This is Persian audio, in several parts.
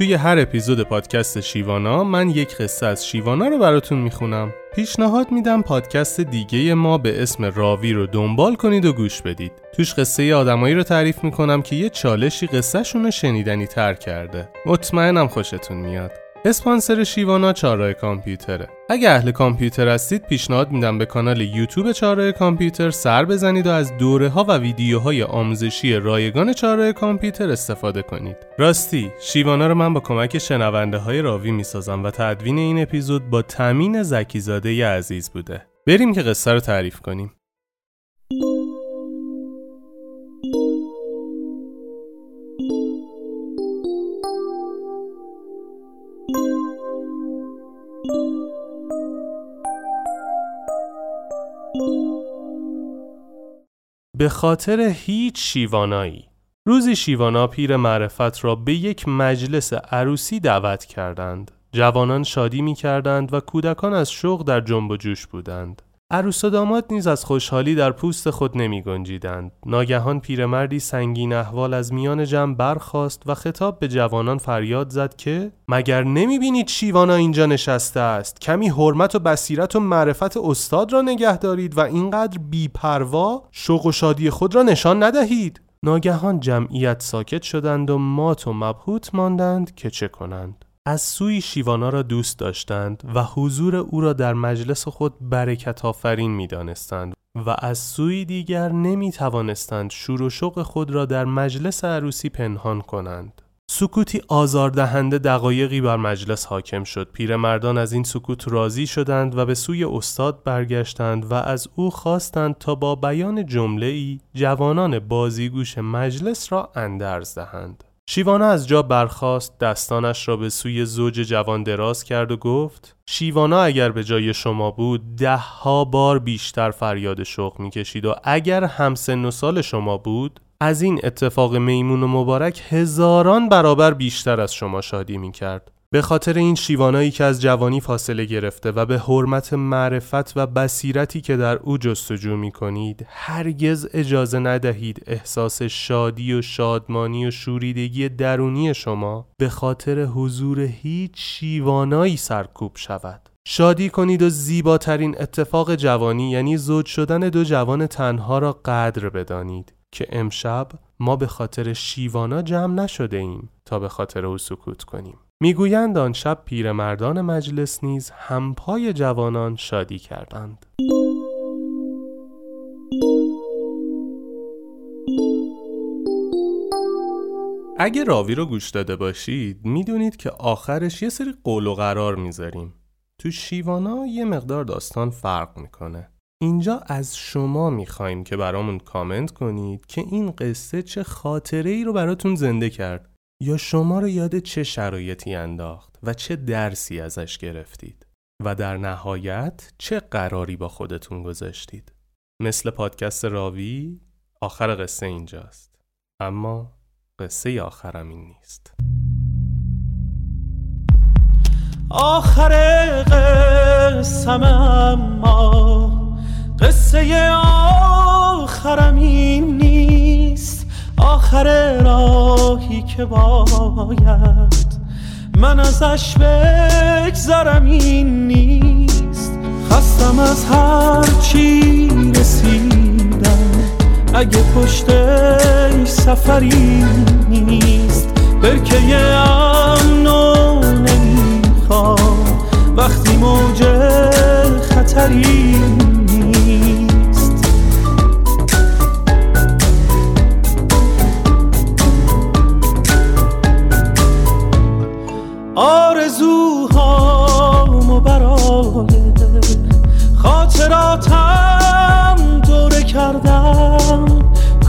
توی هر اپیزود پادکست شیوانا من یک قصه از شیوانا رو براتون می‌خونم. پیشنهاد میدم پادکست دیگه ما به اسم راوی رو دنبال کنید و گوش بدید. توش قصه آدمایی رو تعریف می‌کنم که یه چالشی قصهشون رو شنیدنی تر کرده. مطمئنم خوشتون میاد. اسپانسر شیوانا چارای کامپیوتره. اگه اهل کامپیوتر هستید پیشنهاد میدم به کانال یوتیوب چارای کامپیوتر سر بزنید و از دوره ها و ویدیوهای آموزشی رایگان چارای کامپیوتر استفاده کنید. راستی شیوانا رو من با کمک شنونده های راوی می‌سازم و تدوین این اپیزود با تامین زکیزاده عزیز بوده. بریم که قصه رو تعریف کنیم. به خاطر هیچ شیوانایی. روزی شیوانا پیر معرفت را به یک مجلس عروسی دعوت کردند. جوانان شادی می کردند و کودکان از شوق در جنب و جوش بودند. عروس و داماد نیز از خوشحالی در پوست خود نمی گنجیدند. ناگهان پیرمردی سنگین احوال از میان جمع برخاست و خطاب به جوانان فریاد زد که مگر نمی بینید شیوانا اینجا نشسته است؟ کمی حرمت و بصیرت و معرفت استاد را نگه دارید و اینقدر بیپروا شوق و شادی خود را نشان ندهید. ناگهان جمعیت ساکت شدند و مات و مبهوت ماندند که چه کنند. از سوی شیوانا را دوست داشتند و حضور او را در مجلس خود برکت آفرین می دانستند و از سوی دیگر نمی توانستند شور و شوق خود را در مجلس عروسی پنهان کنند. سکوتی آزاردهنده دقایقی بر مجلس حاکم شد. پیرمردان از این سکوت راضی شدند و به سوی استاد برگشتند و از او خواستند تا با بیان جمله ای جوانان بازیگوش مجلس را اندرز دهند. شیوانا از جا برخاست دستانش را به سوی زوج جوان دراز کرد و گفت شیوانا اگر به جای شما بود ده ها بار بیشتر فریاد شوق می‌کشید و اگر همسن و سال شما بود از این اتفاق میمون و مبارک هزاران برابر بیشتر از شما شادی می‌کرد. به خاطر این شیوانایی که از جوانی فاصله گرفته و به حرمت معرفت و بصیرتی که در او جستجو می کنید هرگز اجازه ندهید احساس شادی و شادمانی و شوریدگی درونی شما به خاطر حضور هیچ شیوانایی سرکوب شود. شادی کنید و زیباترین اتفاق جوانی یعنی زوج شدن دو جوان تنها را قدر بدانید که امشب ما به خاطر شیوانا جمع نشده ایم تا به خاطر او سکوت کنیم. می‌گویند آن شب پیرمردان مجلس نیز همپای جوانان شادی کردند. اگه راوی رو گوش داده باشید می‌دونید که آخرش یه سری قول و قرار می‌ذاریم. تو شیوانا یه مقدار داستان فرق می‌کنه. اینجا از شما می‌خوایم که برامون کامنت کنید که این قصه چه خاطره ای رو براتون زنده کرد. یا شما رو یاد چه شرایطی انداخت و چه درسی ازش گرفتید؟ و در نهایت چه قراری با خودتون گذاشتید؟ مثل پادکست راوی آخر قصه اینجاست. اما قصه آخرم این نیست. آخر قصم اما قصه آخرم این نیست آخر راهی که باید من ازش بگذرم این نیست. خستم از هر چی رسیدم. اگه پشت سفری نیست.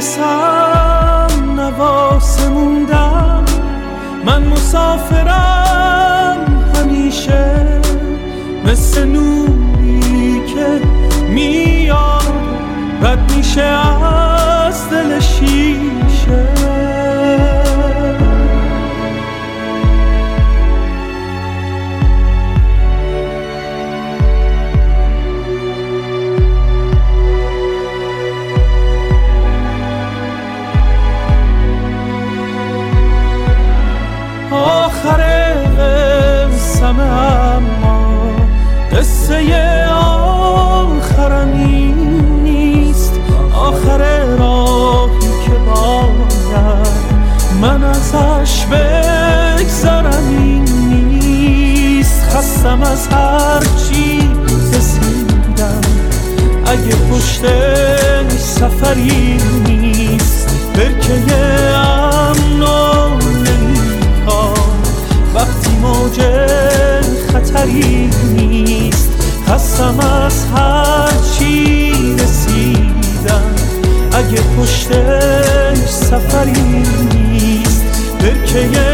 می‌رسم نواسه موندم. من مسافرم همیشه مثل نوری که میاد. رد میشه از دل شیشه قصه آخرم این نیست. آخر راهی که باید من ازش بگذرم این نیست. خستم از هر چی رسیدم. اگه پشتش سفری نیست برکه اگه